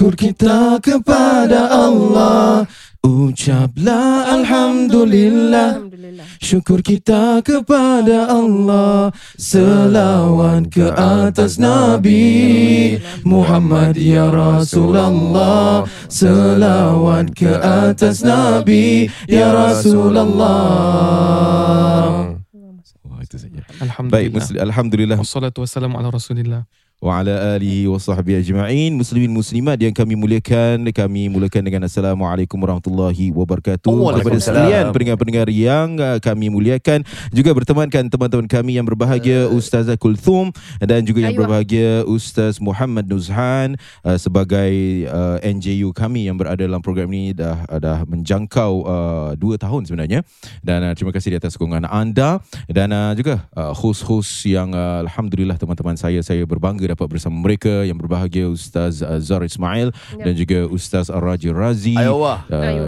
Syukur kita kepada Allah. Ucaplah Alhamdulillah. Alhamdulillah. Syukur kita kepada Allah. Selawat ke atas Nabi Muhammad ya Rasulullah. Selawat ke atas Nabi ya Rasulullah. Wah itu saja. Baik, Alhamdulillah. muslim, Alhamdulillah. Wassalatu wassalamu ala Rasulillah. Wa ala alihi wa sahbihi ajma'in. Muslimin muslimat yang kami muliakan kami mulakan dengan assalamualaikum warahmatullahi wabarakatuh. Kepada sekalian pendengar-pendengar yang uh, kami muliakan juga bertemankan teman-teman kami yang berbahagia Ustazah Kulthum dan juga yang Ayuh. berbahagia Ustaz Muhammad Nuzhan uh, sebagai uh, NJU kami yang berada dalam program ini dah dah menjangkau uh, dua tahun sebenarnya. Dan uh, terima kasih di atas sokongan anda. Dan uh, juga uh, host-host yang uh, alhamdulillah teman-teman saya saya berbangga dapat bersama mereka yang berbahagia Ustaz uh, Zar Ismail Ya. dan juga Ustaz Ar-Raji Razi uh,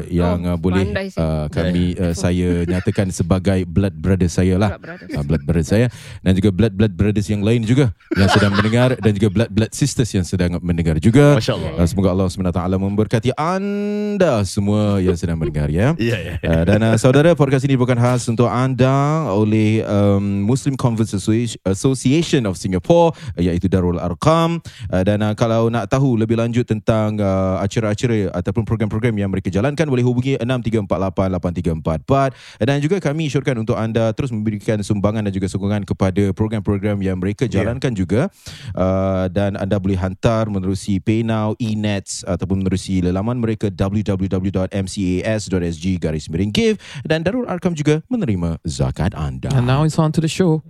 yang uh, Oh, boleh uh, kami uh, saya nyatakan sebagai blood brother saya lah. Blood uh, blood brother saya. Dan juga blood blood brothers yang lain juga yang sedang mendengar dan juga blood blood sisters yang sedang mendengar juga. Allah. Uh, semoga Allah SWT memberkati anda semua yang sedang mendengar ya. Ya, ya. Uh, dan uh, saudara podcast ini bukan khas untuk anda oleh um, Muslim Conference Associ- Association of Singapore uh, iaitu Darul Arqam uh, dan uh, kalau nak tahu lebih lanjut tentang uh, acara-acara ataupun program-program yang mereka jalankan boleh hubungi 63488344 dan juga kami syorkan untuk anda terus memberikan sumbangan dan juga sokongan kepada program-program yang mereka jalankan juga. Uh, dan anda boleh hantar menerusi PayNow, eNets ataupun menerusi lelaman mereka www.mcas.sg garis miring give. Dan Darul Arkam juga menerima zakat anda. And now it's on to the show.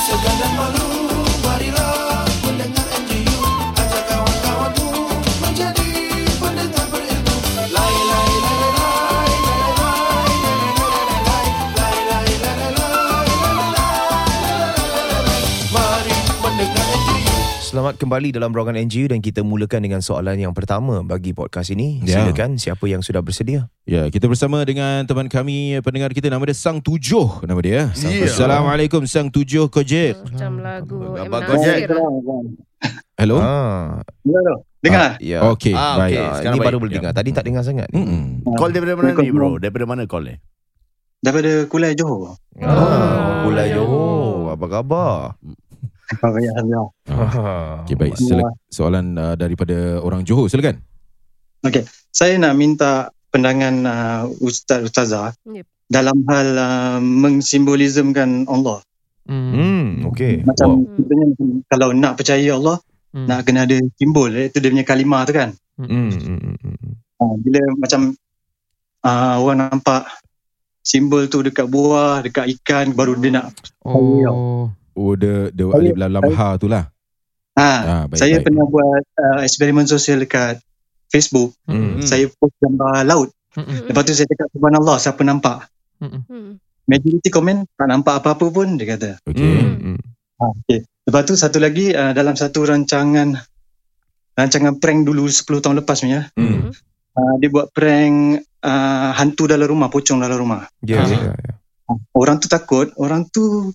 seu gado é maluco. Selamat kembali dalam ruangan NGU dan kita mulakan dengan soalan yang pertama bagi podcast ini. Ya. Silakan siapa yang sudah bersedia? Ya, kita bersama dengan teman kami pendengar kita nama dia Sang Tujuh nama dia. Sang Ya. Assalamualaikum Sang Tujuh Kojek. Macam lagu Abang. Nasir. Hello. Ah, Dengar? ya. Okey, Ah, baik. okey. Sekarang Ini baik. baru boleh Ya. dengar. Tadi tak dengar sangat. Mm-mm. Call daripada mana ni bro? Daripada mana call ni? Daripada Kulai Johor. Ah, Kulai Johor. Apa khabar? Apa Alhamdulillah. Okey, baik. Sila, soalan uh, daripada orang Johor, silakan. Saya nak minta pandangan uh, Ustaz Ustazah Yep. dalam hal uh, mengsimbolismkan Allah. Hmm. Hmm, okey. Macam Wow. contohnya kalau nak percaya Allah, Hmm. nak kena ada simbol iaitu dia punya kalimah tu kan. Hmm. Uh, bila macam uh, orang nampak simbol tu dekat buah, dekat ikan baru dia nak Oh. Oh, the, the alif lam lam ha tu lah. Ha, Ah, baik, saya baik. pernah buat uh, eksperimen sosial dekat Facebook. Hmm. Saya post gambar laut. Mm-mm. Lepas tu saya cakap subhanallah siapa nampak. Mm-mm. Hmm. Majority komen tak nampak apa-apa pun dia kata. Okey. Hmm, hmm. Ha, okay. Lepas tu satu lagi uh, dalam satu rancangan rancangan prank dulu 10 tahun lepas punya. Hmm. Uh, dia buat prank uh, hantu dalam rumah, pocong dalam rumah. Ya, Ah. ya, ya. Orang tu takut, orang tu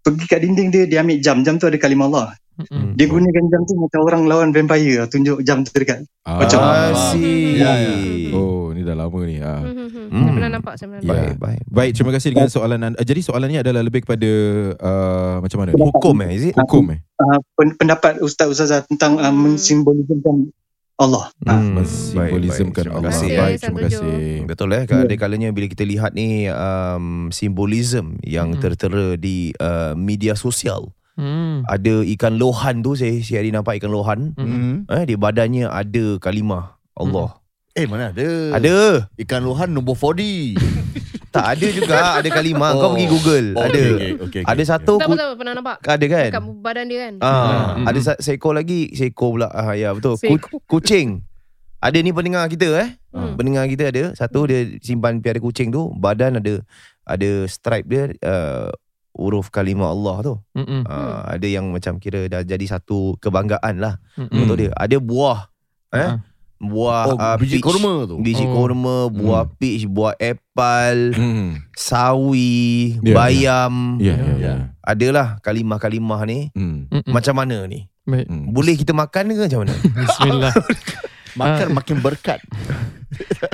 pergi kat dinding dia, dia ambil jam. Jam tu ada kalimah Allah. Mm-mm. Dia gunakan jam tu macam orang lawan vampire. Tunjuk jam tu dekat. Ah, Macam- Asyik. Ya, ya. Oh, ni dah lama ni. Ah. Hmm, hmm, hmm. Hmm. Saya pernah nampak, saya pernah nampak. Baik, baik. Baik, terima kasih dengan soalan anda. Uh, jadi soalannya adalah lebih kepada uh, macam mana? Hukum eh, is it? Hukum eh? Uh, pen- pendapat Ustaz Ustazah tentang uh, Hmm. mensimbolismkan Allah. Hmm, Mensimbolismkan baik, baik. Allah. Terima kasih. Baik, terima kasih. Betul eh Ada kalanya bila kita lihat ni um, Simbolism Yang Mm-mm. tertera di uh, Media sosial Hmm. Ada ikan lohan tu saya si hari nampak ikan lohan. Hmm. Eh di badannya ada kalimah Allah. Eh mana ada? Ada. Ikan lohan nombor 4D. Tak ada juga ada kalimah. Kau Oh. pergi Google. Oh, ada. okay, okay, okay, ada okay. satu Tak ku- betul pernah nampak. ada kan? Kat badan dia kan. Ah, Hmm. ada sa- seekor lagi, seekor pula. Ah ya betul. Ku- kucing. Ada ni pendengar kita eh. Hmm. Pendengar kita ada. Satu dia simpan piara kucing tu, badan ada ada stripe dia uh, huruf kalimah Allah tu. Mm-mm. Uh, ada yang macam kira dah jadi satu kebanggaan lah Mm-mm. untuk dia. Ada buah. Eh? Ah. Buah Oh, ah, biji peach, kurma tu. Biji Oh. kurma, buah peach, buah apple, Hmm. sawi, Ya, ya. bayam. Ya, ya, ya. Adalah kalimah-kalimah ni. Hmm. Mm-mm. Macam mana ni? Baik. Hmm. Boleh kita makan ke macam mana? Bismillah. Makan makin berkat.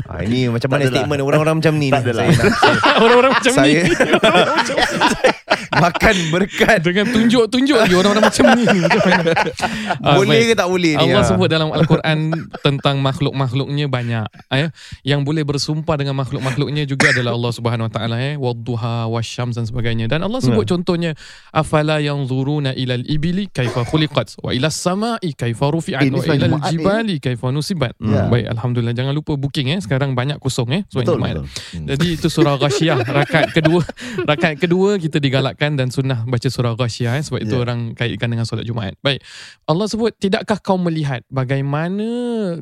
ha, ini macam mana Tak adalah. statement orang-orang macam ni? Tak ni? adalah. Saya nak- Orang-orang macam ni. saya makan berkat. Dengan tunjuk-tunjuk lagi orang-orang macam ni. Ah, boleh baik. ke tak boleh ni? Allah ah? sebut dalam Al-Quran tentang makhluk-makhluknya banyak. Eh? Yang boleh bersumpah dengan makhluk-makhluknya juga adalah Allah Subhanahu Wa Taala. Eh? Wadduha, wasyams dan sebagainya. Dan Allah sebut contohnya, afala yang zuruna ilal ibili kaifa khuliqat wa ila samai kaifa rufi'at Eh, ni wa ilal ni. jibali kaifa nusibat. Ya. Baik, Alhamdulillah. Jangan lupa booking eh. Sekarang banyak kosong eh. So Betul, betul. Jadi itu surah Ghasyiyah rakaat kedua. Rakaat kedua kita digalakkan dan sunnah baca surah Ghasyiyah eh, sebab itu Ya. orang kaitkan dengan solat Jumaat. Baik. Allah sebut tidakkah kau melihat bagaimana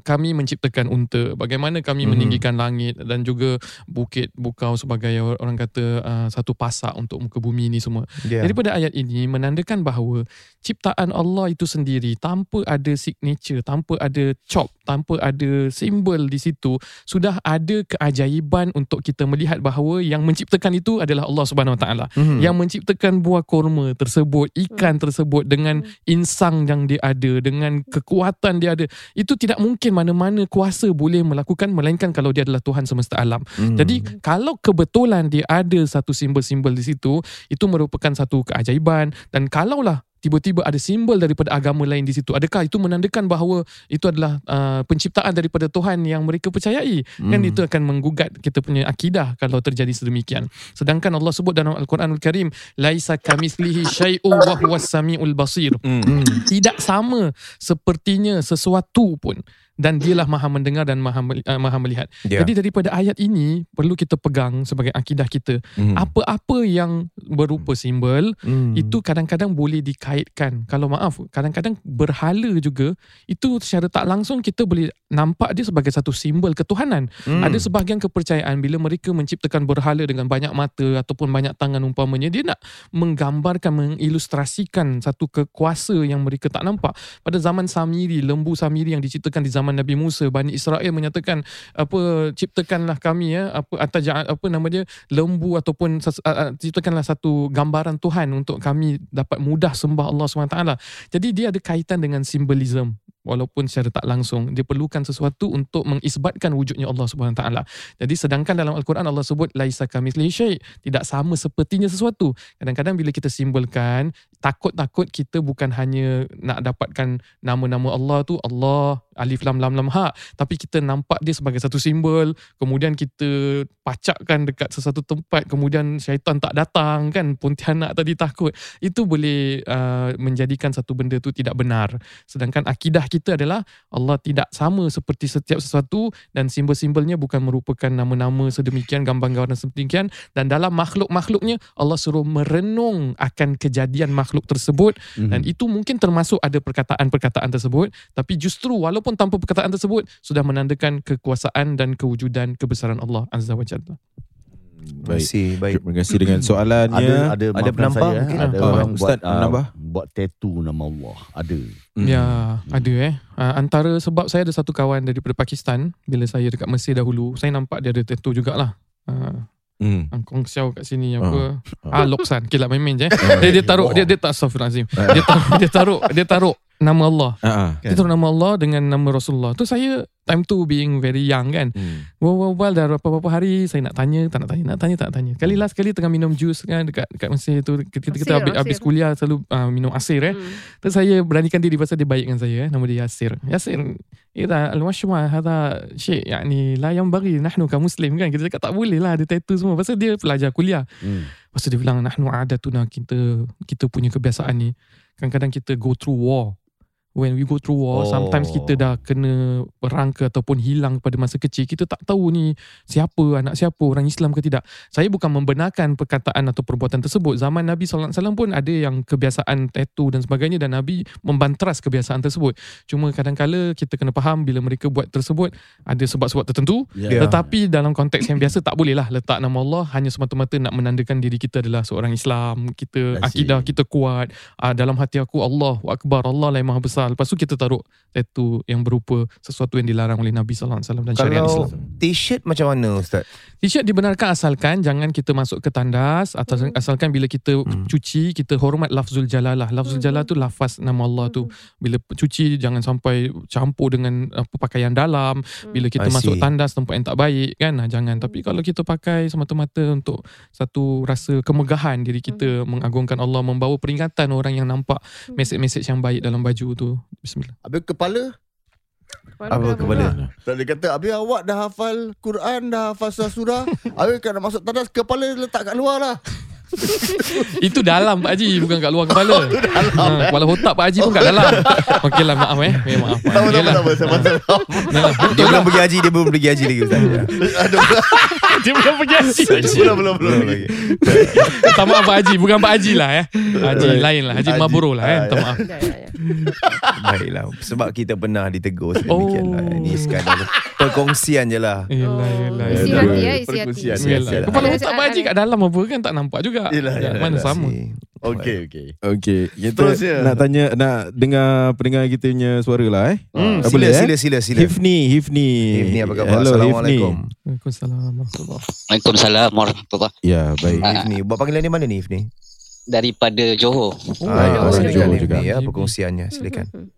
kami menciptakan unta, bagaimana kami Mhm. meninggikan langit dan juga bukit bukau sebagai orang kata uh, satu pasak untuk muka bumi ini semua. Ya. Daripada ayat ini menandakan bahawa ciptaan Allah itu sendiri tanpa ada signature, tanpa ada chop, tanpa ada simbol di situ, sudah ada keajaiban untuk kita melihat bahawa yang menciptakan itu adalah Allah Subhanahu Wa Taala. Hmm. Yang menciptakan buah kurma tersebut, ikan tersebut dengan insang yang dia ada, dengan kekuatan dia ada, itu tidak mungkin mana-mana kuasa boleh melakukan melainkan kalau dia adalah Tuhan semesta alam. Hmm. Jadi kalau kebetulan dia ada satu simbol-simbol di situ, itu merupakan satu keajaiban. Dan kalaulah tiba-tiba ada simbol daripada agama lain di situ, adakah itu menandakan bahawa itu adalah uh, penciptaan daripada Tuhan yang mereka percayai? Kan Hmm. itu akan menggugat kita punya akidah kalau terjadi sedemikian. Sedangkan Allah sebut dalam Al-Quranul Karim, laisa kamitslihi syai'un wa huwas samiul basir. Hmm. Tidak sama sepertinya sesuatu pun dan dialah maha mendengar dan maha, uh, maha melihat. Ya. Jadi daripada ayat ini perlu kita pegang sebagai akidah kita. Hmm. Apa-apa yang berupa simbol Hmm. itu kadang-kadang boleh dikaitkan. Kalau maaf, kadang-kadang berhala juga itu secara tak langsung kita boleh nampak dia sebagai satu simbol ketuhanan. Hmm. Ada sebahagian kepercayaan bila mereka menciptakan berhala dengan banyak mata ataupun banyak tangan umpamanya dia nak menggambarkan mengilustrasikan satu kekuasa yang mereka tak nampak. Pada zaman Samiri, lembu Samiri yang diciptakan di zaman Nabi Musa, Bani Israel menyatakan apa ciptakanlah kami ya apa atas apa nama dia lembu ataupun ciptakanlah satu gambaran Tuhan untuk kami dapat mudah sembah Allah SWT. Jadi dia ada kaitan dengan simbolism walaupun secara tak langsung dia perlukan sesuatu untuk mengisbatkan wujudnya Allah Subhanahu Taala. Jadi sedangkan dalam Al-Quran Allah sebut laisa kamitslihi syai' tidak sama sepertinya sesuatu. Kadang-kadang bila kita simbolkan takut-takut kita bukan hanya nak dapatkan nama-nama Allah tu Allah alif lam lam lam ha. Tapi kita nampak dia sebagai satu simbol. Kemudian kita pacakkan dekat sesuatu tempat kemudian syaitan tak datang kan. Pontianak tadi takut. Itu boleh uh, menjadikan satu benda tu tidak benar. Sedangkan akidah kita adalah Allah tidak sama seperti setiap sesuatu dan simbol-simbolnya bukan merupakan nama-nama sedemikian gambar-gambar sedemikian. Dan dalam makhluk-makhluknya Allah suruh merenung akan kejadian makhluk tersebut Mhm. dan itu mungkin termasuk ada perkataan-perkataan tersebut tapi justru walaupun tanpa perkataan tersebut sudah menandakan kekuasaan dan kewujudan kebesaran Allah Azza wa Jalla. Terima Baik. kasih. Baik. Terima kasih dengan soalannya. Ada ada, Ada penambah saya, mungkin? Ada orang Ustaz, buat menambah? buat tattoo nama Allah. Ada. Hmm. Ya, ada eh. Uh, antara sebab saya ada satu kawan daripada Pakistan bila saya dekat Mesir dahulu, saya nampak dia ada tattoo jugalah. Uh, Hmm. Angkong Xiao kat sini Ah. apa? Ah. Ah, Loksan. Kilat main-main je. eh. Dia, dia taruh dia dia tak astagfirullahalazim. Dia taruh dia taruh dia taruh nama Allah. Ah, ah. Kan? Kita taruh nama Allah dengan nama Rasulullah. Tu saya time tu being very young kan. Hmm. Wal-wal dah beberapa hari saya nak tanya, tak nak tanya, nak tanya, tak nak tanya. Kali last kali tengah minum jus kan dekat dekat Mesir tu kita kita Asir, habis, asir. habis kuliah selalu uh, minum asir eh. Hmm. Terus saya beranikan diri pasal dia baik dengan saya eh. Nama dia Yasir. Yasir Ida al-washma hadha syek yani la yang bagi nahnu ka muslim kan kita cakap tak boleh lah ada tattoo semua pasal dia pelajar kuliah Hmm. Tu dia bilang nahnu adatuna kita kita punya kebiasaan ni kadang-kadang kita go through war when we go through war Oh. sometimes kita dah kena perang ke ataupun hilang pada masa kecil kita tak tahu ni siapa anak siapa orang Islam ke tidak saya bukan membenarkan perkataan atau perbuatan tersebut zaman Nabi SAW pun ada yang kebiasaan tattoo dan sebagainya dan Nabi membantras kebiasaan tersebut cuma kadang-kala kita kena faham bila mereka buat tersebut ada sebab-sebab tertentu Ya. tetapi dalam konteks yang biasa tak boleh lah letak nama Allah hanya semata-mata nak menandakan diri kita adalah seorang Islam. Kita akidah kita kuat. Uh, dalam hati aku Allah Akbar, Allah lah yang maha besar. Lepas tu kita taruh tattoo yang berupa sesuatu yang dilarang oleh Nabi SAW dan syariat Kalau Islam. t-shirt macam mana Ustaz? T-shirt dibenarkan asalkan jangan kita masuk ke tandas atau Hmm. asalkan bila kita Hmm. cuci kita hormat lafzul jalalah. Lafzul Hmm. jalalah tu lafaz nama Allah tu. Bila cuci jangan sampai campur dengan apa pakaian dalam. Bila kita masuk tandas tempat yang tak baik kan ah, jangan. Tapi kalau kita pakai semata-mata untuk satu rasa kemegahan diri kita mengagungkan Allah membawa peringatan orang yang nampak mesej-mesej yang baik dalam baju tu. Bismillah. Habis kepala Apa kepala? Tak dia kata Habis awak dah hafal Quran Dah hafal surah-surah Habis kan nak masuk tandas Kepala letak kat luar lah Itu dalam Pak Haji bukan kat luar kepala. ha, kepala otak Pak Haji pun kat dalam. Okeylah maaf eh. Eh, maaf. Tak apa tak apa, Okeylah. tak apa Saya pasal Yalah, Dia lah. belum pergi haji Dia belum pergi haji lagi Ustaz Dia belum pergi haji. Belum belum belum Tak maaf Pak Haji Bukan Pak Haji lah eh Haji lain lah Haji. Maburo lah eh Ah, Tak maaf Ya, ya, ya. Baiklah Sebab kita pernah ditegur Sedemikian lah Oh. Ini sekadar Perkongsian je lah Yelah yelah Isi yelah. hati ya, isi hati. Kepala otak Pak Haji kat dalam apa kan Tak nampak juga Yelah, Ya, yelah, Mana yelah. sama Okey okey Okey, kita Terusnya. nak tanya nak dengar pendengar kita punya suara lah eh. Hmm, Tak sila, boleh, eh? sila, sila, sila. Hifni, Hifni. Hifni apa khabar? Hello, Assalamualaikum. Hifni. Waalaikumsalam Waalaikumsalam Ya, baik. Ah. Hifni. Buat panggilan ni mana ni Hifni? daripada Johor. Oh, Ah, Johor juga. Hifni ya Hifni. perkongsiannya silakan. Hmm,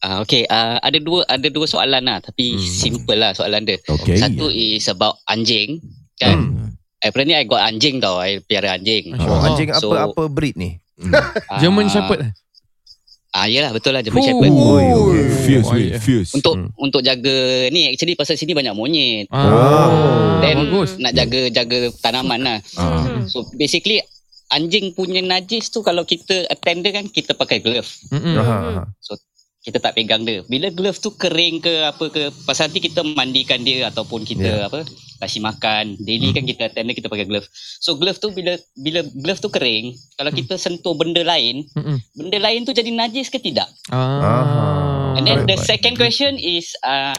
Ah okey, ah ada dua ada dua soalan lah tapi Hmm. simple lah soalan dia. Okey. Satu is about anjing kan. Hmm. Apparently I got anjing tau, I piara anjing. Oh, anjing apa So- apa breed ni? Ah, German Shepherd eh? Ah yalah betul lah German Oh. Shepherd. Oi, oi. Fierce, Oh, weh, yeah. fierce. Untuk Hmm. untuk jaga ni actually pasal sini banyak monyet. Ah, Then bagus. nak jaga jaga tanaman lah. Ah. hmm. So basically anjing punya najis tu kalau kita attend dia kan kita pakai glove. Aha, aha. Kita tak pegang dia. Bila glove tu kering ke apa ke, pasal nanti kita mandikan dia ataupun kita Ya. apa kasih makan. Daily kan kita attend dia kita pakai glove. So glove tu bila bila glove tu kering, kalau kita sentuh benda lain, Mm-mm. benda lain tu jadi najis ke tidak? Ah. And then the second question is uh,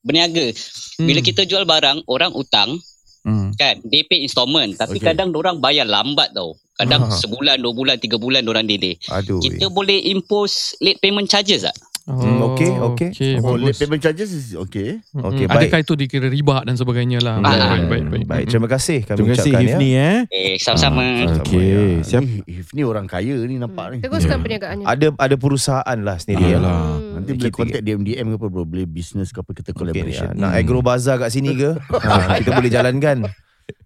berniaga. Bila Hmm. kita jual barang, orang utang Hmm. kan, they pay installment. Tapi Okay. kadang orang bayar lambat tau. Kadang Ah. sebulan, dua bulan, tiga bulan orang delay. Aduh. Kita boleh impose late payment charges tak? Hmm, okey, okey. Okay, Oh bagus. late payment charges is okay Mm-mm. Okey, baik. Adakah itu dikira riba dan sebagainya lah. Ah. Baik, baik, baik. Baik, terima kasih kami Terima kasih ucapkan ya. Hifni eh. Eh, sama-sama. Ah, Okey, siap. Ni If ni orang kaya ni nampak ni Teruskan Ya. perniagaannya. Ada ada perusahaan lah sendiri ya. Iyalah. Hmm. Nanti boleh contact DMDM ke apa bro Boleh business ke apa Kita ya. collaboration Nak agro bazaar kat sini ke? ha, kita boleh jalankan.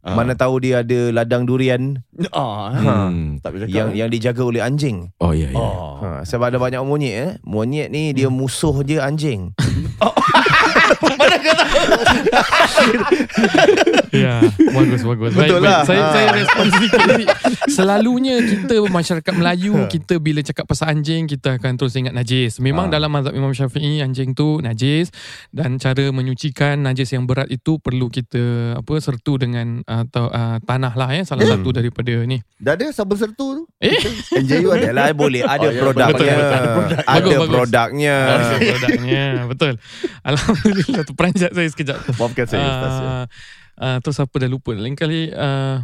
Ah. Mana tahu dia ada ladang durian Ah, Hmm. Tak boleh cakap yang yang dijaga oleh anjing. Oh ya ya. Oh. Ha, sebab ada banyak monyet eh. Monyet ni dia musuh je anjing. Ya, bagus bagus. Baik, Betul baik. lah. Saya Ah. saya respon sedikit. Selalunya kita masyarakat Melayu kita bila cakap pasal anjing kita akan terus ingat najis. Memang Ah. dalam mazhab Imam Syafi'i anjing tu najis dan cara menyucikan najis yang berat itu perlu kita apa sertu dengan atau uh, tanah lah ya salah satu daripada ni. Dah ada sabun sertu tu Eh, NJU ada Adalah boleh ada Oh, ya, produknya. betul, betul. Ada produk. Ada Bagus, bagus. produknya. ah, produknya betul. Alhamdulillah terperanjat saya sekejap. Maafkan saya Ustaz ya. Uh, uh, terus apa dah lupa Lain kali uh,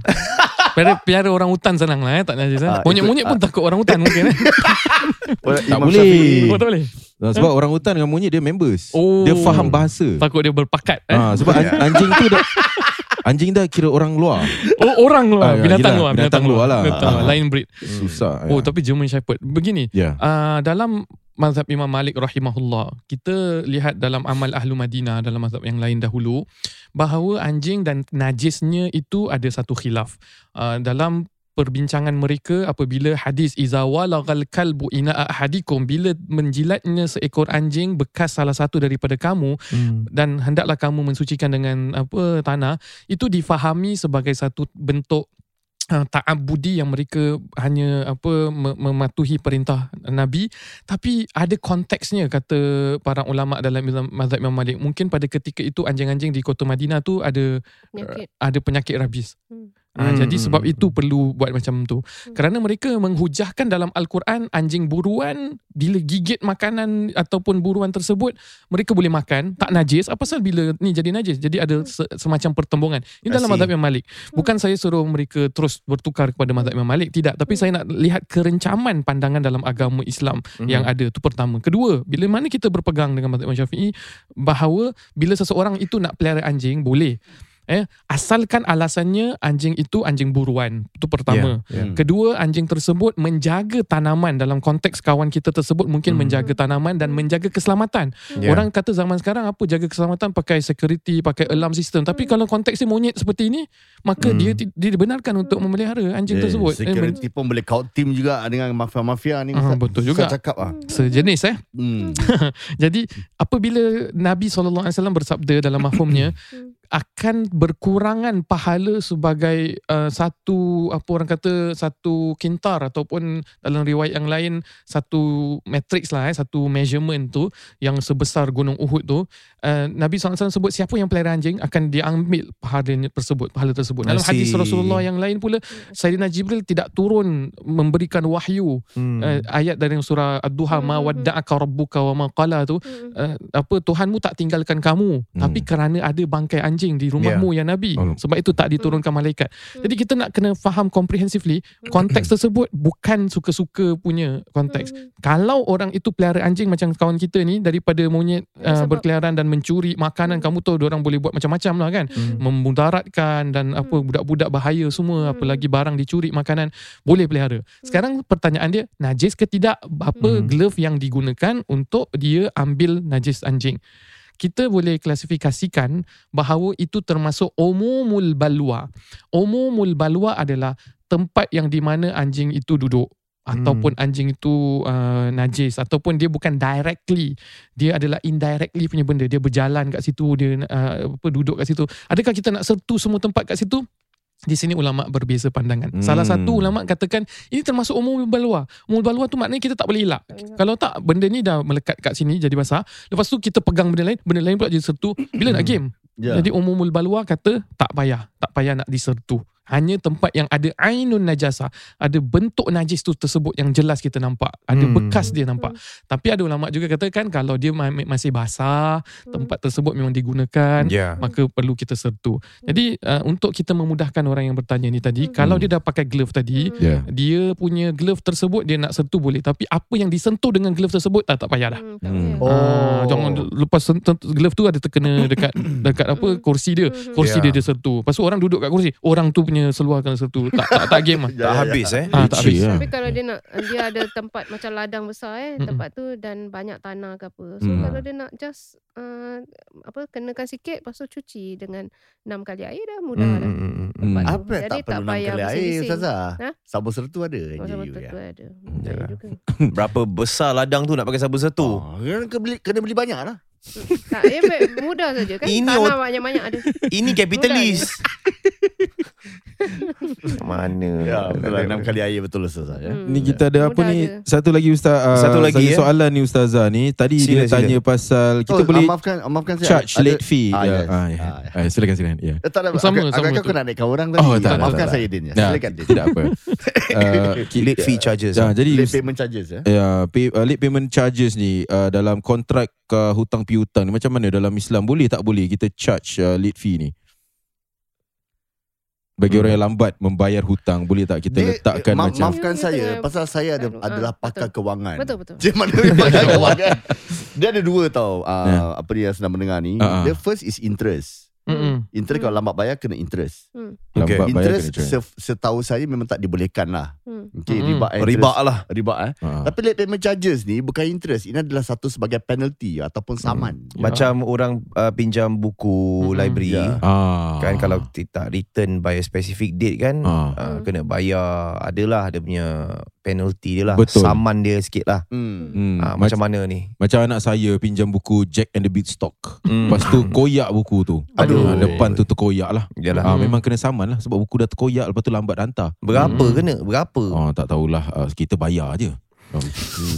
piara, piara orang hutan senang lah eh, Tak najis eh. Ah, Monyet-monyet pun takut orang hutan mungkin eh. Tak Imam boleh. Oh tak boleh Nah, sebab orang hutan dengan monyet dia members. Oh. Dia faham bahasa. Takut dia berpakat eh. Ha, sebab an- anjing tu dah Anjing dah kira orang luar. Oh orang luar, Ah, ya, binatang yelah, luar, binatang luar lah. Binatang luar, Ah. lain breed. Susah. Oh ya. tapi German Shepherd. Begini, Ya. uh, dalam mazhab Imam Malik rahimahullah, kita lihat dalam amal Ahlu Madinah dalam mazhab yang lain dahulu bahawa anjing dan najisnya itu ada satu khilaf. Uh, dalam perbincangan mereka apabila hadis iza walagal kalbu ina ahadikum bila menjilatnya seekor anjing bekas salah satu daripada kamu Hmm. dan hendaklah kamu mensucikan dengan apa tanah itu difahami sebagai satu bentuk uh, ta'abudi yang mereka hanya apa me- mematuhi perintah Nabi tapi ada konteksnya kata para ulama dalam mazhab Imam Malik mungkin pada ketika itu anjing-anjing di kota Madinah tu ada Penyakit. ada penyakit rabis. Hmm. Ha, Hmm, jadi hmm, sebab hmm, itu perlu buat macam tu. Hmm. Kerana mereka menghujahkan dalam Al-Quran anjing buruan bila gigit makanan ataupun buruan tersebut mereka boleh makan tak najis apa pasal bila ni jadi najis. Jadi ada se- semacam pertembungan. Ini dalam mazhab Imam Malik. Bukan saya suruh mereka terus bertukar kepada mazhab Imam Malik tidak, tapi saya nak lihat kerencaman pandangan dalam agama Islam Mhm. yang ada tu pertama. Kedua, bila mana kita berpegang dengan mazhab Imam Syafi'i bahawa bila seseorang itu nak pelihara anjing boleh eh asalkan alasannya anjing itu anjing buruan itu pertama Ya, ya. kedua anjing tersebut menjaga tanaman dalam konteks kawan kita tersebut mungkin Hmm. menjaga tanaman dan menjaga keselamatan Ya. orang kata zaman sekarang apa jaga keselamatan pakai security pakai alarm system tapi kalau konteksnya monyet seperti ini maka Hmm. dia dia dibenarkan untuk memelihara anjing Eh, tersebut Eh, men- Security pun boleh count team juga dengan mafia-mafia ni. Ah, Ustaz. betul Ustaz juga. cakap ah. sejenis eh Hmm. Jadi apabila Nabi SAW bersabda dalam mafhumnya akan berkurangan pahala sebagai uh, satu apa orang kata satu kintar ataupun dalam riwayat yang lain satu matrix lah eh, satu measurement tu yang sebesar gunung Uhud tu uh, Nabi SAW sebut siapa yang pelihara anjing akan diambil pahala tersebut pahala tersebut dalam I hadis. Rasulullah yang lain pula Sayyidina Jibril tidak turun memberikan wahyu Hmm. uh, ayat dari surah Ad-Duha ma Hmm. wadda'aka rabbuka wa ma qala tu Hmm. uh, apa Tuhanmu tak tinggalkan kamu Hmm. tapi kerana ada bangkai anjing di rumahmu ya. Nabi. Oh. sebab itu tak diturunkan malaikat. Jadi kita nak kena faham comprehensively konteks tersebut bukan suka-suka punya konteks. Hmm. kalau orang itu pelihara anjing macam kawan kita ni daripada monyet uh, berkeliaran dan mencuri makanan kamu tahu orang boleh buat macam-macam lah kan. Hmm. memudaratkan dan apa budak-budak bahaya semua Hmm. apalagi barang dicuri makanan boleh pelihara. Sekarang pertanyaan dia najis ke tidak? Apa Hmm. glove yang digunakan untuk dia ambil najis anjing kita boleh klasifikasikan bahawa itu termasuk umumul balwa. Umumul balwa adalah tempat yang di mana anjing itu duduk ataupun anjing itu uh, najis ataupun dia bukan directly dia adalah indirectly punya benda. Dia berjalan kat situ dia uh, apa duduk kat situ. Adakah kita nak sertu semua tempat kat situ di sini ulama berbeza pandangan. Hmm. Salah satu ulama katakan ini termasuk umum balwa. Umum balwa tu maknanya kita tak boleh elak. Kalau tak benda ni dah melekat kat sini jadi basah. Lepas tu kita pegang benda lain, benda lain pula jadi sertu. Bila nak game? Ya. Jadi umumul balwa kata tak payah, tak payah nak disertu. Hanya tempat yang ada ainun najasa, ada bentuk najis tu tersebut yang jelas kita nampak, ada Hmm. bekas dia nampak. Tapi ada ulama juga katakan kalau dia ma- masih basah, tempat tersebut memang digunakan, Ya. maka perlu kita sertu. Jadi uh, untuk kita memudahkan orang yang bertanya ni tadi, kalau dia dah pakai glove tadi, Ya. dia punya glove tersebut dia nak sentuh boleh tapi apa yang disentuh dengan glove tersebut tak tak payah dah. Hmm, Hmm. payah. Ah, Oh. jangan lepas sentuh glove tu ada terkena dekat dekat apa kursi dia. Kursi Ya. dia dia sentuh. Lepas tu orang duduk kat kursi, orang tu punya seluar kena sentuh. Tak tak, tak game lah. Tak habis eh. Ah, tak habis. lah. Tapi kalau dia nak dia ada tempat macam ladang besar eh tempat tu dan banyak tanah ke apa. So Hmm. kalau dia nak just uh, apa kenakan sikit lepas tu cuci dengan 6 kali air dah mudah Hmm, dah. hmm, hmm, Hmm. tu. Apa Jadi tak perlu enam kali air. Ustazah? Ha? Sabun sertu ada. Oh, NGU betul ya. tu ada. Ya. Ada juga. Berapa besar ladang tu nak pakai sabun satu? Oh, kena beli kena beli banyak lah. Tak, eh, be- mudah saja kan. Ini Tanah banyak-banyak ada. Ini kapitalis. Mana? Ya, betul lah. Enam kali air betul Ustazah. Ya. Hmm. Ni kita ada apa Mudah ni? ada. Satu lagi ustaz. Uh, Satu lagi, ya. soalan ni ustazah ni. Tadi Sila, dia tanya pasal kita Oh, boleh ah, maafkan, ah, maafkan saya. charge Ada- late fee. Ah, ya. yes. Ah, ya. Ah, Ah, silakan silakan. Ya. Eh, tak ada, Sama, agak, sama agak tu. kau nak naikkan orang tadi. Oh, tak, tak, Maafkan tak, saya. Din. Ya. Silakan Din. tidak apa. Ki- Late fee charges. Ya, ah. jadi Late payment charges ya. Ya, pay, uh, late payment charges ni uh, dalam kontrak uh, hutang piutang ni macam mana dalam Islam boleh tak boleh kita charge uh, late fee ni? Bagi Hmm. orang yang lambat membayar hutang boleh tak kita Dia- letakkan ma- macam Maafkan Dia saya pasal saya ada, Ah, adalah betul. pakar kewangan. Betul betul. Dia mana dia pakar kewangan. Dia ada dua tau uh, Ya. apa dia sedang mendengar ni. Ah, ah. The first is interest. Mm-mm. Interest kalau lambat bayar kena interest. Hmm. Lambat bayar interest kena se- setahu saya memang tak dibolehkan lah. Hmm. Okay, Mm-mm. riba and Riba interest. lah. Riba eh. Ha. Tapi late payment charges ni bukan interest. Ini adalah satu sebagai penalty ataupun saman. Macam orang uh, pinjam buku Mm-mm. library Ya. Ah. kan kalau tak return by a specific date kan Ah. uh, kena bayar adalah dia punya penalty dia lah Betul. saman dia sikit lah Hmm. Hmm. uh, Mac- macam mana ni Macam anak saya pinjam buku Jack and the Beanstalk. Hmm. Lepas tu koyak buku tu. Aduh. Ah, depan tu terkoyak lah. Yalah. Ah, Hmm. memang kena saman lah sebab buku dah terkoyak lepas tu lambat hantar. berapa Hmm. kena berapa Oh, tak tahulah uh, kita bayar je. Oh.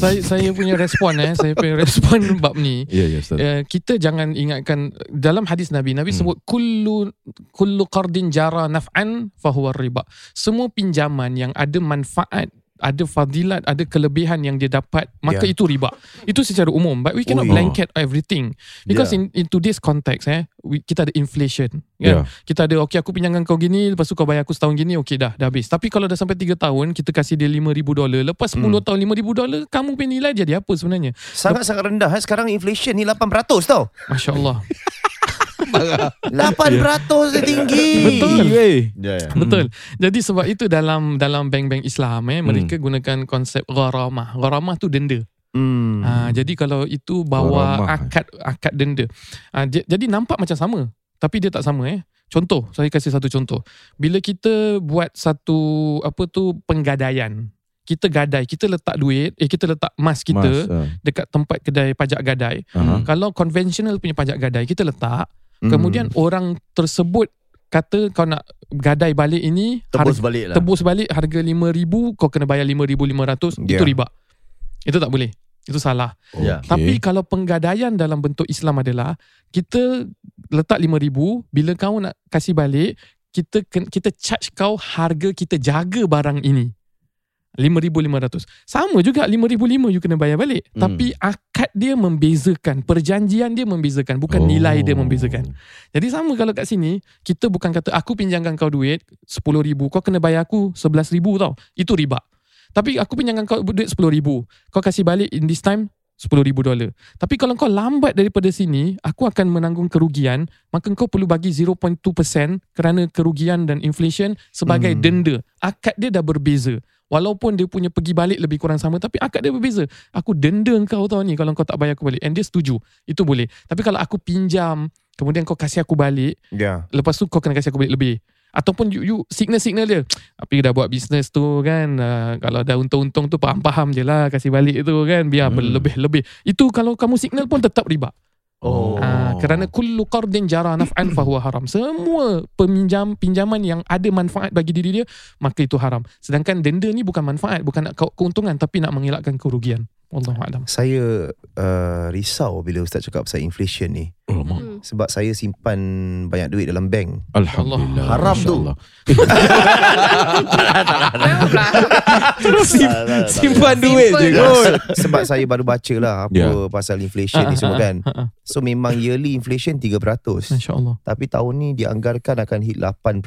Saya saya punya respon eh, saya punya respon bab ni. Ya ya Ustaz. Uh, kita jangan ingatkan dalam hadis Nabi Nabi Hmm. sebut kullu kullu qardin jara naf'an fahuwa riba. Semua pinjaman yang ada manfaat ada fadilat, ada kelebihan yang dia dapat, maka Ya. itu riba. Itu secara umum. But we cannot Oh, blanket everything. Because Ya. in in today's context, eh, we, kita ada inflation. Kan? Kita ada, okay aku pinjamkan kau gini, lepas tu kau bayar aku setahun gini, okay dah, dah habis. Tapi kalau dah sampai 3 tahun, kita kasih dia 5,000 dolar. Lepas 10 Hmm. tahun 5,000 dolar, kamu punya nilai jadi apa sebenarnya? sangat-sangat rendah eh. sekarang inflation ni 8% tau Masya Allah. 8% dia tinggi Betul. Weh. Ya, ya. Betul. Jadi sebab itu dalam dalam bank-bank Islam eh Hmm. mereka gunakan konsep gharamah. Gharamah tu denda. hmm. Ha, jadi kalau itu bawa Gharamah. akad akad denda. Ha, j- jadi nampak macam sama tapi dia tak sama eh. Contoh, saya kasih satu contoh. Bila kita buat satu apa tu penggadaian. Kita gadai, kita letak duit, eh kita letak emas kita Mas, ah. dekat tempat kedai pajak gadai. Aha. Kalau konvensional punya pajak gadai kita letak, Hmm. kemudian orang tersebut kata kau nak gadai balik ini Tebus balik lah. tebus balik harga 5000 kau kena bayar 5500 Ya. itu riba. Itu tak boleh. Itu salah. Ya. Okey. Tapi kalau penggadaian dalam bentuk Islam adalah kita letak 5000 bila kau nak kasih balik kita kita charge kau harga kita jaga barang ini. 5500. Sama juga 5005 you kena bayar balik. Hmm. Tapi akad dia membezakan, perjanjian dia membezakan, bukan nilai dia membezakan. Jadi sama kalau kat sini, kita bukan kata aku pinjamkan kau duit 10,000, kau kena bayar aku 11,000 tau. Itu riba. Tapi aku pinjamkan kau duit 10,000, kau kasih balik in this time 10,000 dolar. Tapi kalau kau lambat daripada sini, aku akan menanggung kerugian, maka kau perlu bagi 0.2% kerana kerugian dan inflation sebagai Hmm. denda. Akad dia dah berbeza. Walaupun dia punya pergi balik lebih kurang sama tapi akad dia berbeza. Aku denda kau tau ni kalau kau tak bayar aku balik. And dia setuju. Itu boleh. Tapi kalau aku pinjam, kemudian kau kasih aku balik, ya lepas tu kau kena kasih aku balik lebih. Ataupun you, you signal-signal dia. Tapi dah buat bisnes tu kan. Uh, kalau dah untung-untung tu faham-faham je lah. Kasih balik tu kan. Biar Hmm. berlebih-lebih. Itu kalau kamu signal pun tetap riba. Oh. Ah, kerana kullu qardin jara naf'an fahuwa haram. Semua peminjam pinjaman yang ada manfaat bagi diri dia, maka itu haram. Sedangkan denda ni bukan manfaat, bukan nak keuntungan tapi nak mengelakkan kerugian. Wallahu a'lam. saya uh, risau bila ustaz cakap pasal inflation ni Alamak. Hmm. sebab saya simpan banyak duit dalam bank Alhamdulillah. Haram tu. Simpan duit je kot. sebab saya baru baca lah apa Ya. pasal inflation ni semua kan Ha, ha, ha. so memang yearly inflation 3% Masya Allah. tapi tahun ni dianggarkan akan hit 8%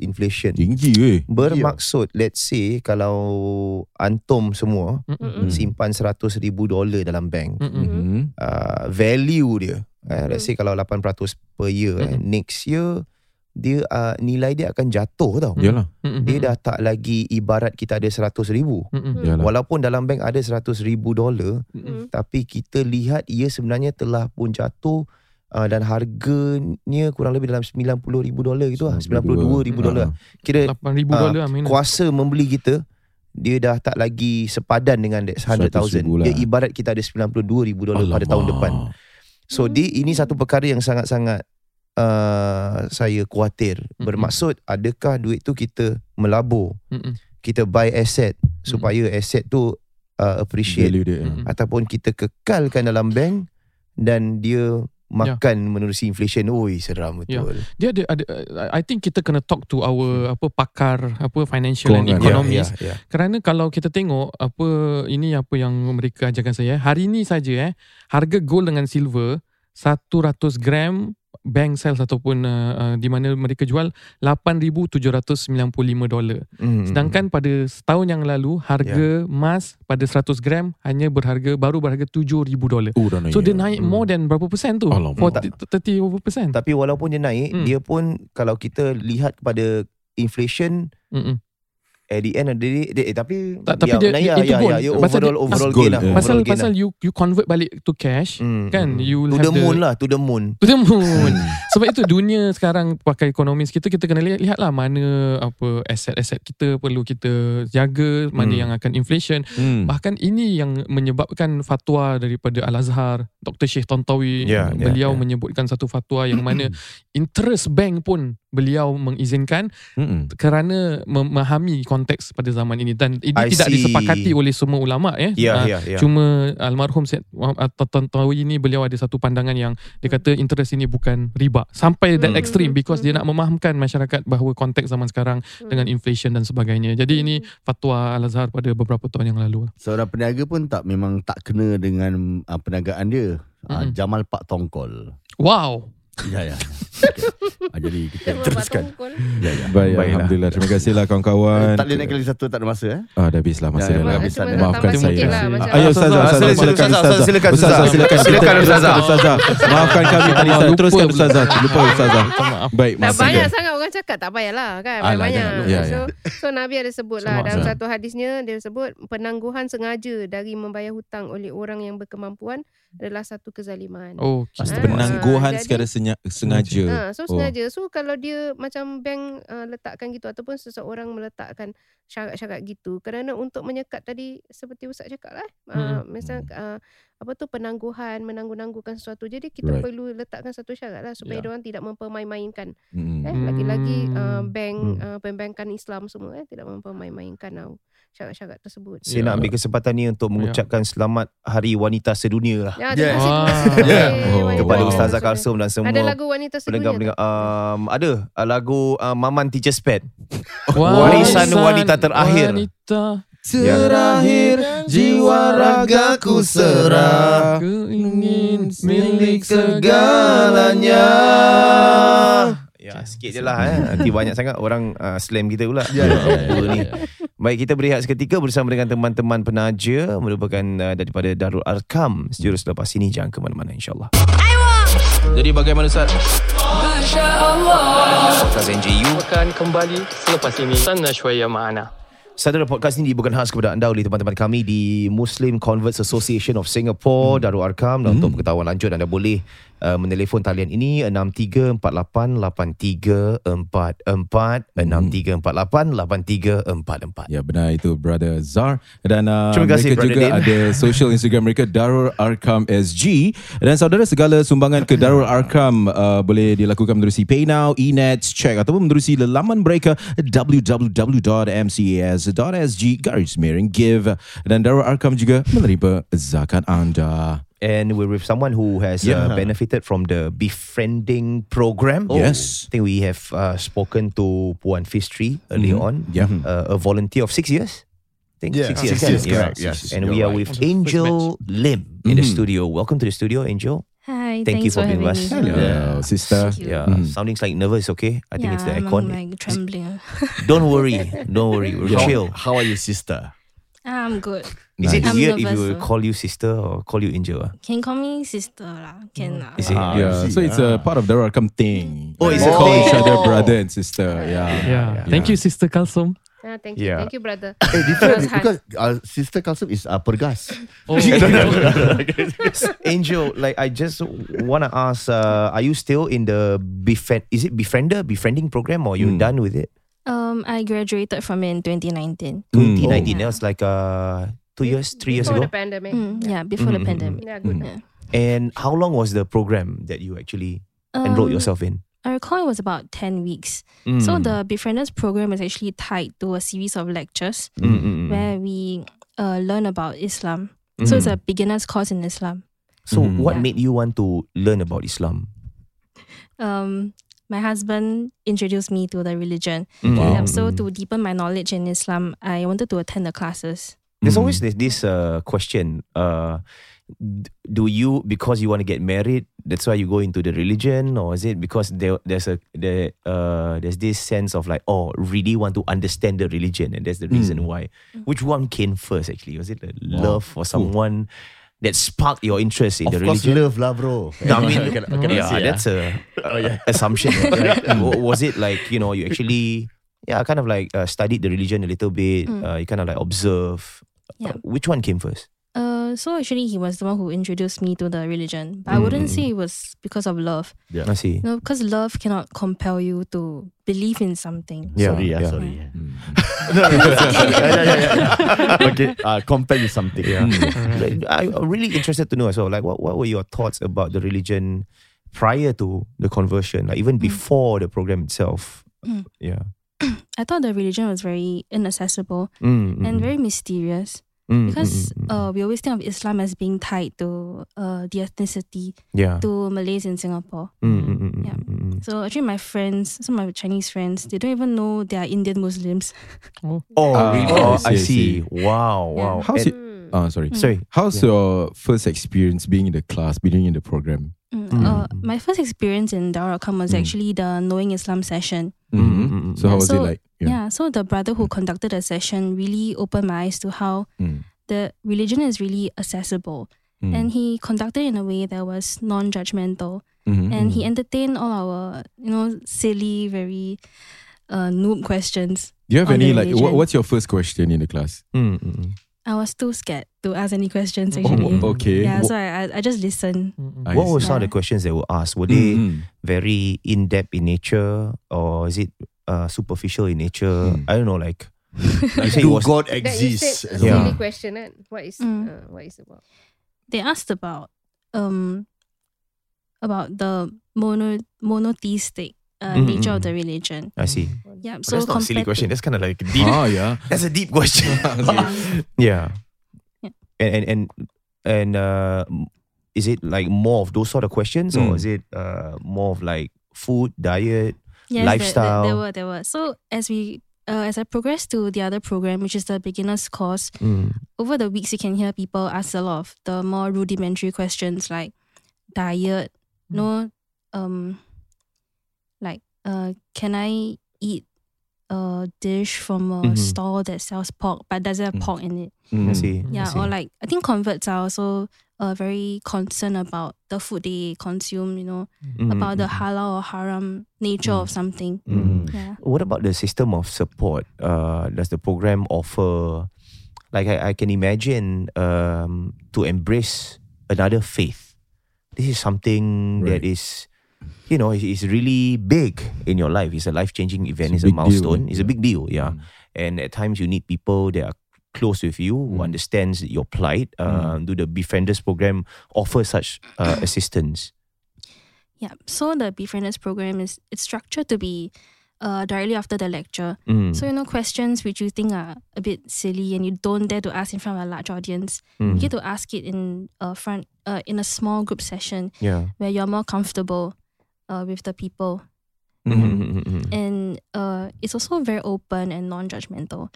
inflation Tinggi weh. bermaksud let's say kalau antum semua Mm-mm. Hmm. simpan 100 ribu dolar dalam bank Mm-mm. Mhm. uh, value dia uh, let's Hmm. say kalau 8% per year eh, Mm-mm. next year dia uh, nilai dia akan jatuh tau Yalah. Mm-mm. dia dah tak lagi ibarat kita ada 100 ribu Mm-mm. Yalah. walaupun dalam bank ada 100 ribu dolar tapi kita lihat ia sebenarnya telah pun jatuh uh, dan harganya kurang lebih dalam 90 ribu dolar gitu lah 92 ribu dolar kira 8,000 Ah, dolar minus. kuasa membeli kita dia dah tak lagi sepadan dengan that 100,000 ribu lah. dia ibarat kita ada 92 ribu dolar pada tahun depan so di ini satu perkara yang sangat-sangat uh, saya khawatir Mm-mm. bermaksud adakah duit tu kita melabur Mm-mm. kita buy asset supaya asset tu uh, appreciate Value dia. Mm-mm. ataupun kita kekalkan dalam bank dan dia makan menerusi inflation. Oi, seram Ya. betul. Dia ada ada I think kita kena talk to our apa pakar apa financial and Kewangan. economist Ya, ya, ya. Kerana kalau kita tengok apa ini apa yang mereka ajarkan saya hari ini saja eh harga gold dengan silver 100 gram bank sales ataupun uh, uh, di mana mereka jual 8795 dolar. Hmm. Sedangkan pada setahun yang lalu harga emas pada 100 gram hanya berharga baru berharga 7000 dolar. Oh. So dia naik more than berapa persen tu? Alamak. 40 30 over persen. Tapi walaupun dia naik, Hmm. dia pun kalau kita lihat kepada inflation Mm-mm. At the end of the day, dia, eh, tapi Tak, tapi dia- naik dia- lah, itu ya, gold. ya, ya, Pasal overall dia- overall gold, gain lah. ya. Pasal gain pasal you you convert balik to cash Hmm, kan hmm. you to have the the moon lah, to the moon. To the moon. Sebab itu dunia sekarang pakai ekonomis kita kita kena lihat lihatlah mana apa aset-aset kita perlu kita jaga, mana Hmm. yang akan inflation. Hmm. Bahkan ini yang menyebabkan fatwa daripada Al-Azhar, Dr. Syekh Tontawi, Ya, ya, beliau ya. menyebutkan satu fatwa yang mana interest bank pun beliau mengizinkan Mm-mm. kerana memahami konteks pada zaman ini dan ini I tidak see. disepakati oleh semua ulama ya. Ya, Ah, ya, ya. Cuma almarhum Syed Muhammad Tantawi ni beliau ada satu pandangan yang dia kata interest ini bukan riba. Sampai that Hmm. extreme because dia Hmm. nak memahamkan masyarakat bahawa konteks zaman sekarang dengan inflation dan sebagainya. Jadi ini fatwa Al-Azhar pada beberapa tahun yang lalu. Seorang peniaga pun tak memang tak kena dengan uh, perniagaan dia. Uh, Mm-mm. Jamal Pak Tongkol. Wow. Ya ya. Okay. Uh, jadi kita teruskan. Ya ya. Baik, Baiklah. Alhamdulillah. Terima kasihlah kawan-kawan. Tak boleh naik lagi satu tak ada masa eh. Ah, dah habis lah masa Ya, dah ya, lah. habis nak Maafkan saya. lah, Ayo Ustazah, Ustazah, Ustazah, silakan, Ustazah, silakan, Ustazah, silakan. Silakan, Ustazah. Ustazah. Maafkan kami tadi. Ustazah. Teruskan. Ustazah. Lupa Ustazah. Baik, Dah maafkan banyak sangat orang cakap tak payahlah kan Alah, banyak. jangan lupa. Ya, so, ya. so Nabi ada sebut lah dalam satu hadisnya dia sebut penangguhan sengaja dari membayar hutang oleh orang yang berkemampuan adalah satu kezaliman. Oh, Ah, Penangguhan jadi- secara senya- sengaja. Ha, so Oh. sengaja. So kalau dia macam bank uh, letakkan gitu ataupun seseorang meletakkan syarat-syarat gitu kerana untuk menyekat tadi seperti Ustaz cakap lah. Uh, Mm-mm. misal uh, apa tu penangguhan, menangguh-nangguhkan sesuatu. Jadi kita Right. perlu letakkan satu syarat lah supaya Ya. yeah. orang tidak mempermain-mainkan. Mm. Eh, lagi-lagi uh, Hmm. bank Hmm. uh, perbankan Islam semua eh tidak mempermain-mainkan uh, syarat-syarat tersebut. Saya nak ambil kesempatan ni untuk mengucapkan selamat Hari Wanita Sedunia lah. Ya, terima kasih. Yeah. Oh, Wanita kepada wow. Ustazah Sedunia. Kalsum dan semua Ada lagu wanita sedunia. pendengar-pendengar tak? um, ada uh, lagu uh, Maman Teacher's Pet. Warisan wanita terakhir. Wanita Terakhir jiwa ragaku serah Ku ingin milik segalanya. Ya, sikit je lah eh. Nanti banyak sangat orang uh, slam kita pula. Ya, ya, ya, ni. Baik, kita berehat seketika bersama dengan teman-teman penaja merupakan uh, daripada Darul Arkam. Sejurus selepas ini jangan ke mana-mana insyaAllah. Jadi bagaimana Ustaz? Podcast NJU akan kembali selepas ini. Sana Shwaya Ma'ana. Saudara podcast ini dibuatkan khas kepada anda oleh teman-teman kami di Muslim Converts Association of Singapore, Darul Arkam. Dan untuk pengetahuan lanjut anda boleh uh, menelefon talian ini 63488344 63488344. Ya benar itu brother Zar dan uh, Terima kasih, mereka Brother juga Din. ada social Instagram mereka Darul Arkam SG dan saudara segala sumbangan ke Darul Arkam uh, boleh dilakukan menerusi PayNow, eNets, check ataupun menerusi laman mereka www.mcas.sg garis miring give dan Darul Arkam juga menerima zakat anda. And we're with someone who has Yeah. uh, benefited from the befriending program. Yes. I think we have uh, spoken to Puan Fistri earlier on. Yeah. Uh, a volunteer of six years. I think Yeah, six years. six years, Yeah. correct, yes. And You're we are right. with the Angel Lim in the Mhm. studio. Welcome to the studio, Angel. Hi, Thank you thanks for for, being with us. me. Hello, Yeah. sister. You. Yeah, Mhm. sounding like nervous. Okay, I think it's the I'm aircon. like trembling. Don't worry, don't worry. We're How, chill. how are you sister? I'm good. Is it I'm weird if though. call you sister or call you Angel? ah? Can you call me sister lah. Can lah. Is it? Ah, Yeah, so it's a part of Darul Arkam thing. Oh, it's We a call each other Oh. brother and sister. Yeah. Yeah. Thank you Sister Kalsum. Ah, thank you. Yeah. Thank you brother. Eh, different because uh, sister Kalsum is uh, pergas. Oh, Angel, like I just want to ask, uh, are you still in the befriend? Is it befriender befriending program or you Hmm. done with it? Um, I graduated from it in 2019. 2019. Oh. That was like uh, two years, three years Before ago. the pandemic. Mm, yeah, before Mm, the mm, pandemic. Yeah, good. Yeah. And how long was the program that you actually enrolled Um, yourself in? I recall it was about 10 weeks. Mm. So the Befrienders program is actually tied to a series of lectures Mm, mm, mm. where we uh, learn about Islam. So it's Mm. a beginner's course in Islam. So Mm. what Yeah. made you want to learn about Islam? Um, my husband introduced me to the religion. Mm. Wow. Yeah, so to deepen my knowledge in Islam, I wanted to attend the classes. There's Mm. always this, this uh, question. Uh, d- do you because you want to get married that's why you go into the religion or is it because there there's a there uh there's this sense of like oh really want to understand the religion and that's the reason Mm. why which one came first actually was it the love for someone that sparked your interest in Of the course religion love lah bro. no, I mean, Cannot- cannot yeah, say, ah. that's a, a assumption. Right? Was it like you know you actually yeah kind of like uh, studied the religion a little bit? Mm. Uh, you kind of like observe. Yeah. Uh, which one came first? Uh, so actually, he was the one who introduced me to the religion. But I wouldn't Mm. say it was because of love. Yeah. I see. You know, because love cannot compel you to believe in something. Yeah, sorry, yeah, yeah. sorry. Mm. no, no, no, yeah, yeah, yeah, yeah. Okay, uh, compare you something. Yeah. Mm. Like, I- I'm really interested to know as well. Like, what what were your thoughts about the religion prior to the conversion? Like even before the program itself. Mm. Yeah. I thought the religion was very inaccessible Mm, mm, and mm. very mysterious Mm, mm, because mm, mm. uh, we always think of Islam as being tied to uh, the ethnicity yeah. to Malays in Singapore. Mm, mm, mm, mm, Yeah. mm, mm. So actually, my friends, some of my Chinese friends, they don't even know they are Indian Muslims. Oh, Ah, really? I Oh, see, I I see. see. Wow, Yeah. wow. How's it? Mm. Uh, sorry. Mm. Sorry. How's Yeah. your first experience being in the class, being in the program? Mm. Mm. Uh, my first experience in Darul Arqam was Mm. actually the Knowing Islam session. Mm, Mhm. mm, mm, So how was so- it like? Yeah. so the brother who conducted the session really opened my eyes to how Mm. the religion is really accessible. Mm. And he conducted in a way that was non-judgmental. Mhm. And he entertained all our, you know, silly, very uh, noob questions. Do you have any like? What, what's your first question in the class? Mm, mm, mm. I was too scared to ask any questions Oh, actually. okay. Yeah, so I, I, I just listened. I What were some of the questions that were asked? Were they Mm, mm. very in depth in nature, or is it uh, superficial in nature? Mm. I don't know. Like you say, it Do was God That you exist? said Yeah. silly question kan? What is Mm. uh, what is about? They asked about um about the mono monotheistic uh, Mhm, nature of mhm. the religion. I see. Yeah, So so that's not a silly question. That's kind of like deep. Ah, yeah. That's a deep question. yeah. Yeah. And and and and uh, is it like more of those sort of questions, or Mm. is it uh, more of like food, diet? Yes, there- there- There, were, there were. So as we uh, as I progressed to the other program, which is the beginner's course, Mm. over the weeks you can hear people ask a lot of the more rudimentary questions like diet, no, um, like uh, can I eat a dish from a Mhm. stall that sells pork but doesn't have Mm. pork in it? Mm. I see. Yeah, I or like I think converts are also uh, very concerned about the food they consume. You know, Mhm, about the mhm. halal or haram nature of something. Mm. Yeah. What about the system of support? Uh, does the program offer, like I, I can imagine, um, to embrace another faith? This is something that Right. is, you know, is, is really big in your life. It's a life changing event. It's It's, a a big deal, milestone. It's a big deal. Yeah, Mm. and at times you need people that are close with you who Mm. understands your plight. Uh, Do the befrienders program offer such uh, assistance? Yeah. So the befrienders program is it's structured to be uh, directly after the lecture. Mm. So you know questions which you think are a bit silly and you don't dare to ask in front of a large audience. Mm. You get to ask it in a front uh, in a small group session yeah. where you're more comfortable uh, with the people. Mm-hmm. Mhm. And uh, it's also very open and non-judgmental.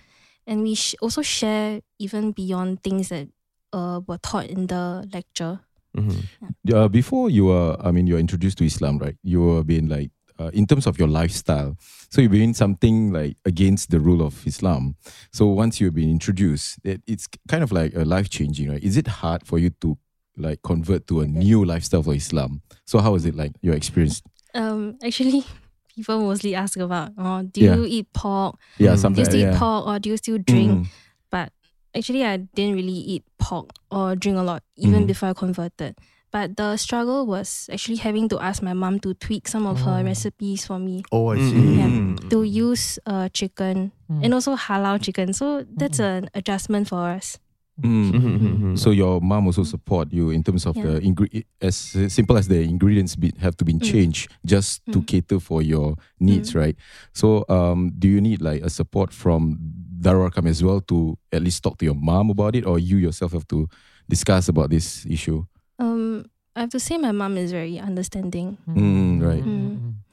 And we sh- also share even beyond things that uh, were taught in the lecture. Mhm. Uh, before you were, I mean, you were introduced to Islam, right? You were being like, uh, in terms of your lifestyle, so you're doing something like against the rule of Islam. So once you've been introduced, it, it's kind of like a life changing, right? Is it hard for you to like convert to a new lifestyle for Islam? So how is it like your experience? Um, actually, people mostly ask about, oh, do Yeah. you eat pork? Yeah, Mm. Do you still eat pork or do you still drink? Mm. But actually, I didn't really eat pork or drink a lot even Mhm. before I converted. But the struggle was actually having to ask my mom to tweak some of her Oh. recipes for me Oh, I Mm, see. mm, Yeah. mm, to mm. use uh, chicken Mm. and also halal chicken. So that's an adjustment for us. Mm. Mhm, mhm, mhm. So your mom also support you in terms of the Yeah. ingre- as simple as the ingredients be, have to be Mm. changed just to Mm. cater for your needs, right? So um, do you need like a support from Darul as well to at least talk to your mom about it, or you yourself have to discuss about this issue? Um, I have to say my mom is very understanding. Mm, right.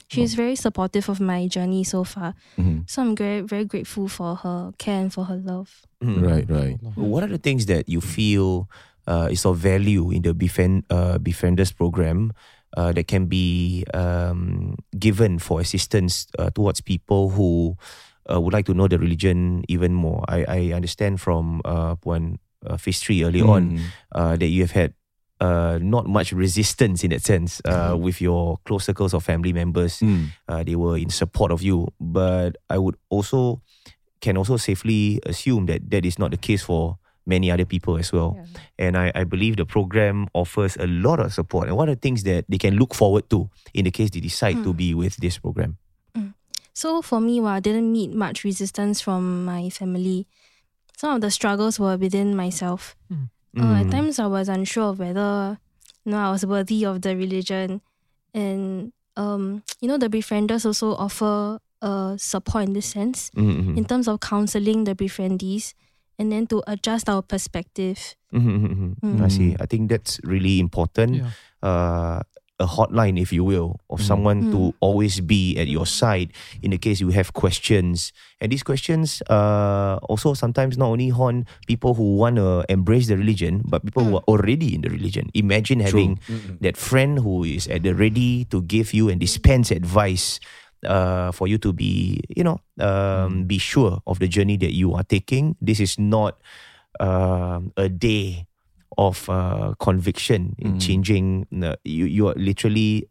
She's very supportive of my journey so far. Mhm. So I'm very very grateful for her care and for her love. Mhm. Right, right. What are the things that you feel uh, is of value in the befriend uh, befrienders program uh, that can be um, given for assistance uh, towards people who uh, would like to know the religion even more. I, I understand from uh, Puan uh, Fistri early on Mm. uh, that you have had uh, not much resistance in that sense uh, Mm-hmm. with your close circles of family members. Mm. Uh, they were in support of you, but I would also can also safely assume that that is not the case for many other people as well. And I, I believe the program offers a lot of support. And what are things that they can look forward to in the case they decide to Mm. be with this program? So for me, while I didn't meet much resistance from my family, some of the struggles were within myself. Uh, at Mm. times, I was unsure of whether you know I was worthy of the religion, and um, you know the befrienders also offer uh, support in this sense Mhm, mhm. in terms of counseling the befriendees, and then to adjust our perspective. Mhm, mhm, mhm. I see. I think that's really important. Yeah. Uh, a hotline, if you will, of someone to always be at your side in the case you have questions. And these questions uh, also sometimes not only haunt people who want to embrace the religion, but people who are already in the religion. Imagine having that friend who is at the ready to give you and dispense advice uh, for you to be, you know, um, be sure of the journey that you are taking. This is not um, a day of uh, conviction in changing. Uh, you you are literally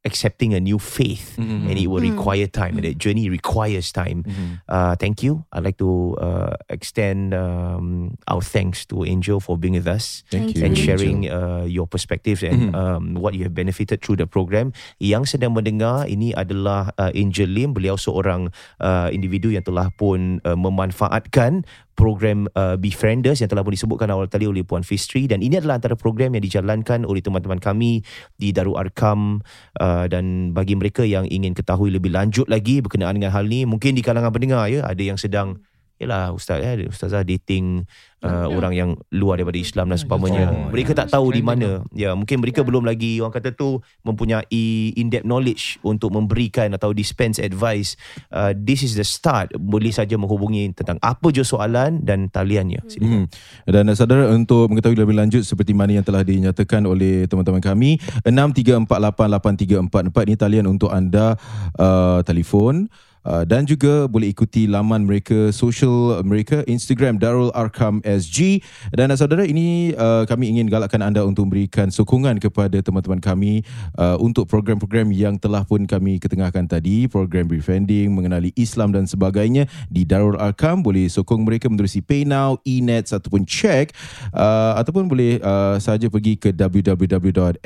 accepting a new faith, Mhm. and it will Mm. require time, and that journey requires time. Mhm. Uh, thank you. I'd like to uh, extend um, our thanks to Angel for being with us Thank you, and Angel. sharing uh, your perspectives and Mhm. um, what you have benefited through the program. Yang sedang mendengar ini adalah uh, Angel Lim. Beliau seorang uh, individu yang telah pun uh, memanfaatkan program uh, Befrienders yang telah pun disebutkan awal tadi oleh Puan Fistri. Dan ini adalah antara program yang dijalankan oleh teman-teman kami di Darul Arkam uh, dan bagi mereka yang ingin ketahui lebih lanjut lagi berkenaan dengan hal ni mungkin di kalangan pendengar ya ada yang sedang Yalah ustaz ya ustazah dating uh, orang yang luar daripada Islam dan seumpamanya. Oh, mereka ya. tak tahu di mana. Ya, mungkin mereka belum lagi orang kata tu mempunyai in-depth knowledge untuk memberikan atau dispense advice. Uh, this is the start. Boleh saja menghubungi tentang apa je soalan dan taliannya. Hmm. Dan uh, saudara untuk mengetahui lebih lanjut seperti mana yang telah dinyatakan oleh teman-teman kami 63488344 ni talian untuk anda uh, telefon Uh, dan juga boleh ikuti laman mereka social mereka Instagram Darul Arkam SG dan saudara ini uh, kami ingin galakkan anda untuk memberikan sokongan kepada teman-teman kami uh, untuk program-program yang telah pun kami ketengahkan tadi. Program befriending mengenali Islam dan sebagainya di Darul Arkam. Boleh sokong mereka menerusi PayNow, eNet ataupun check. Uh, ataupun boleh uh, saja pergi ke www.mcas.sg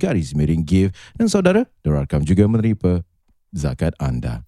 garis miring give. Dan saudara Darul Arkam juga menerima zakat anda.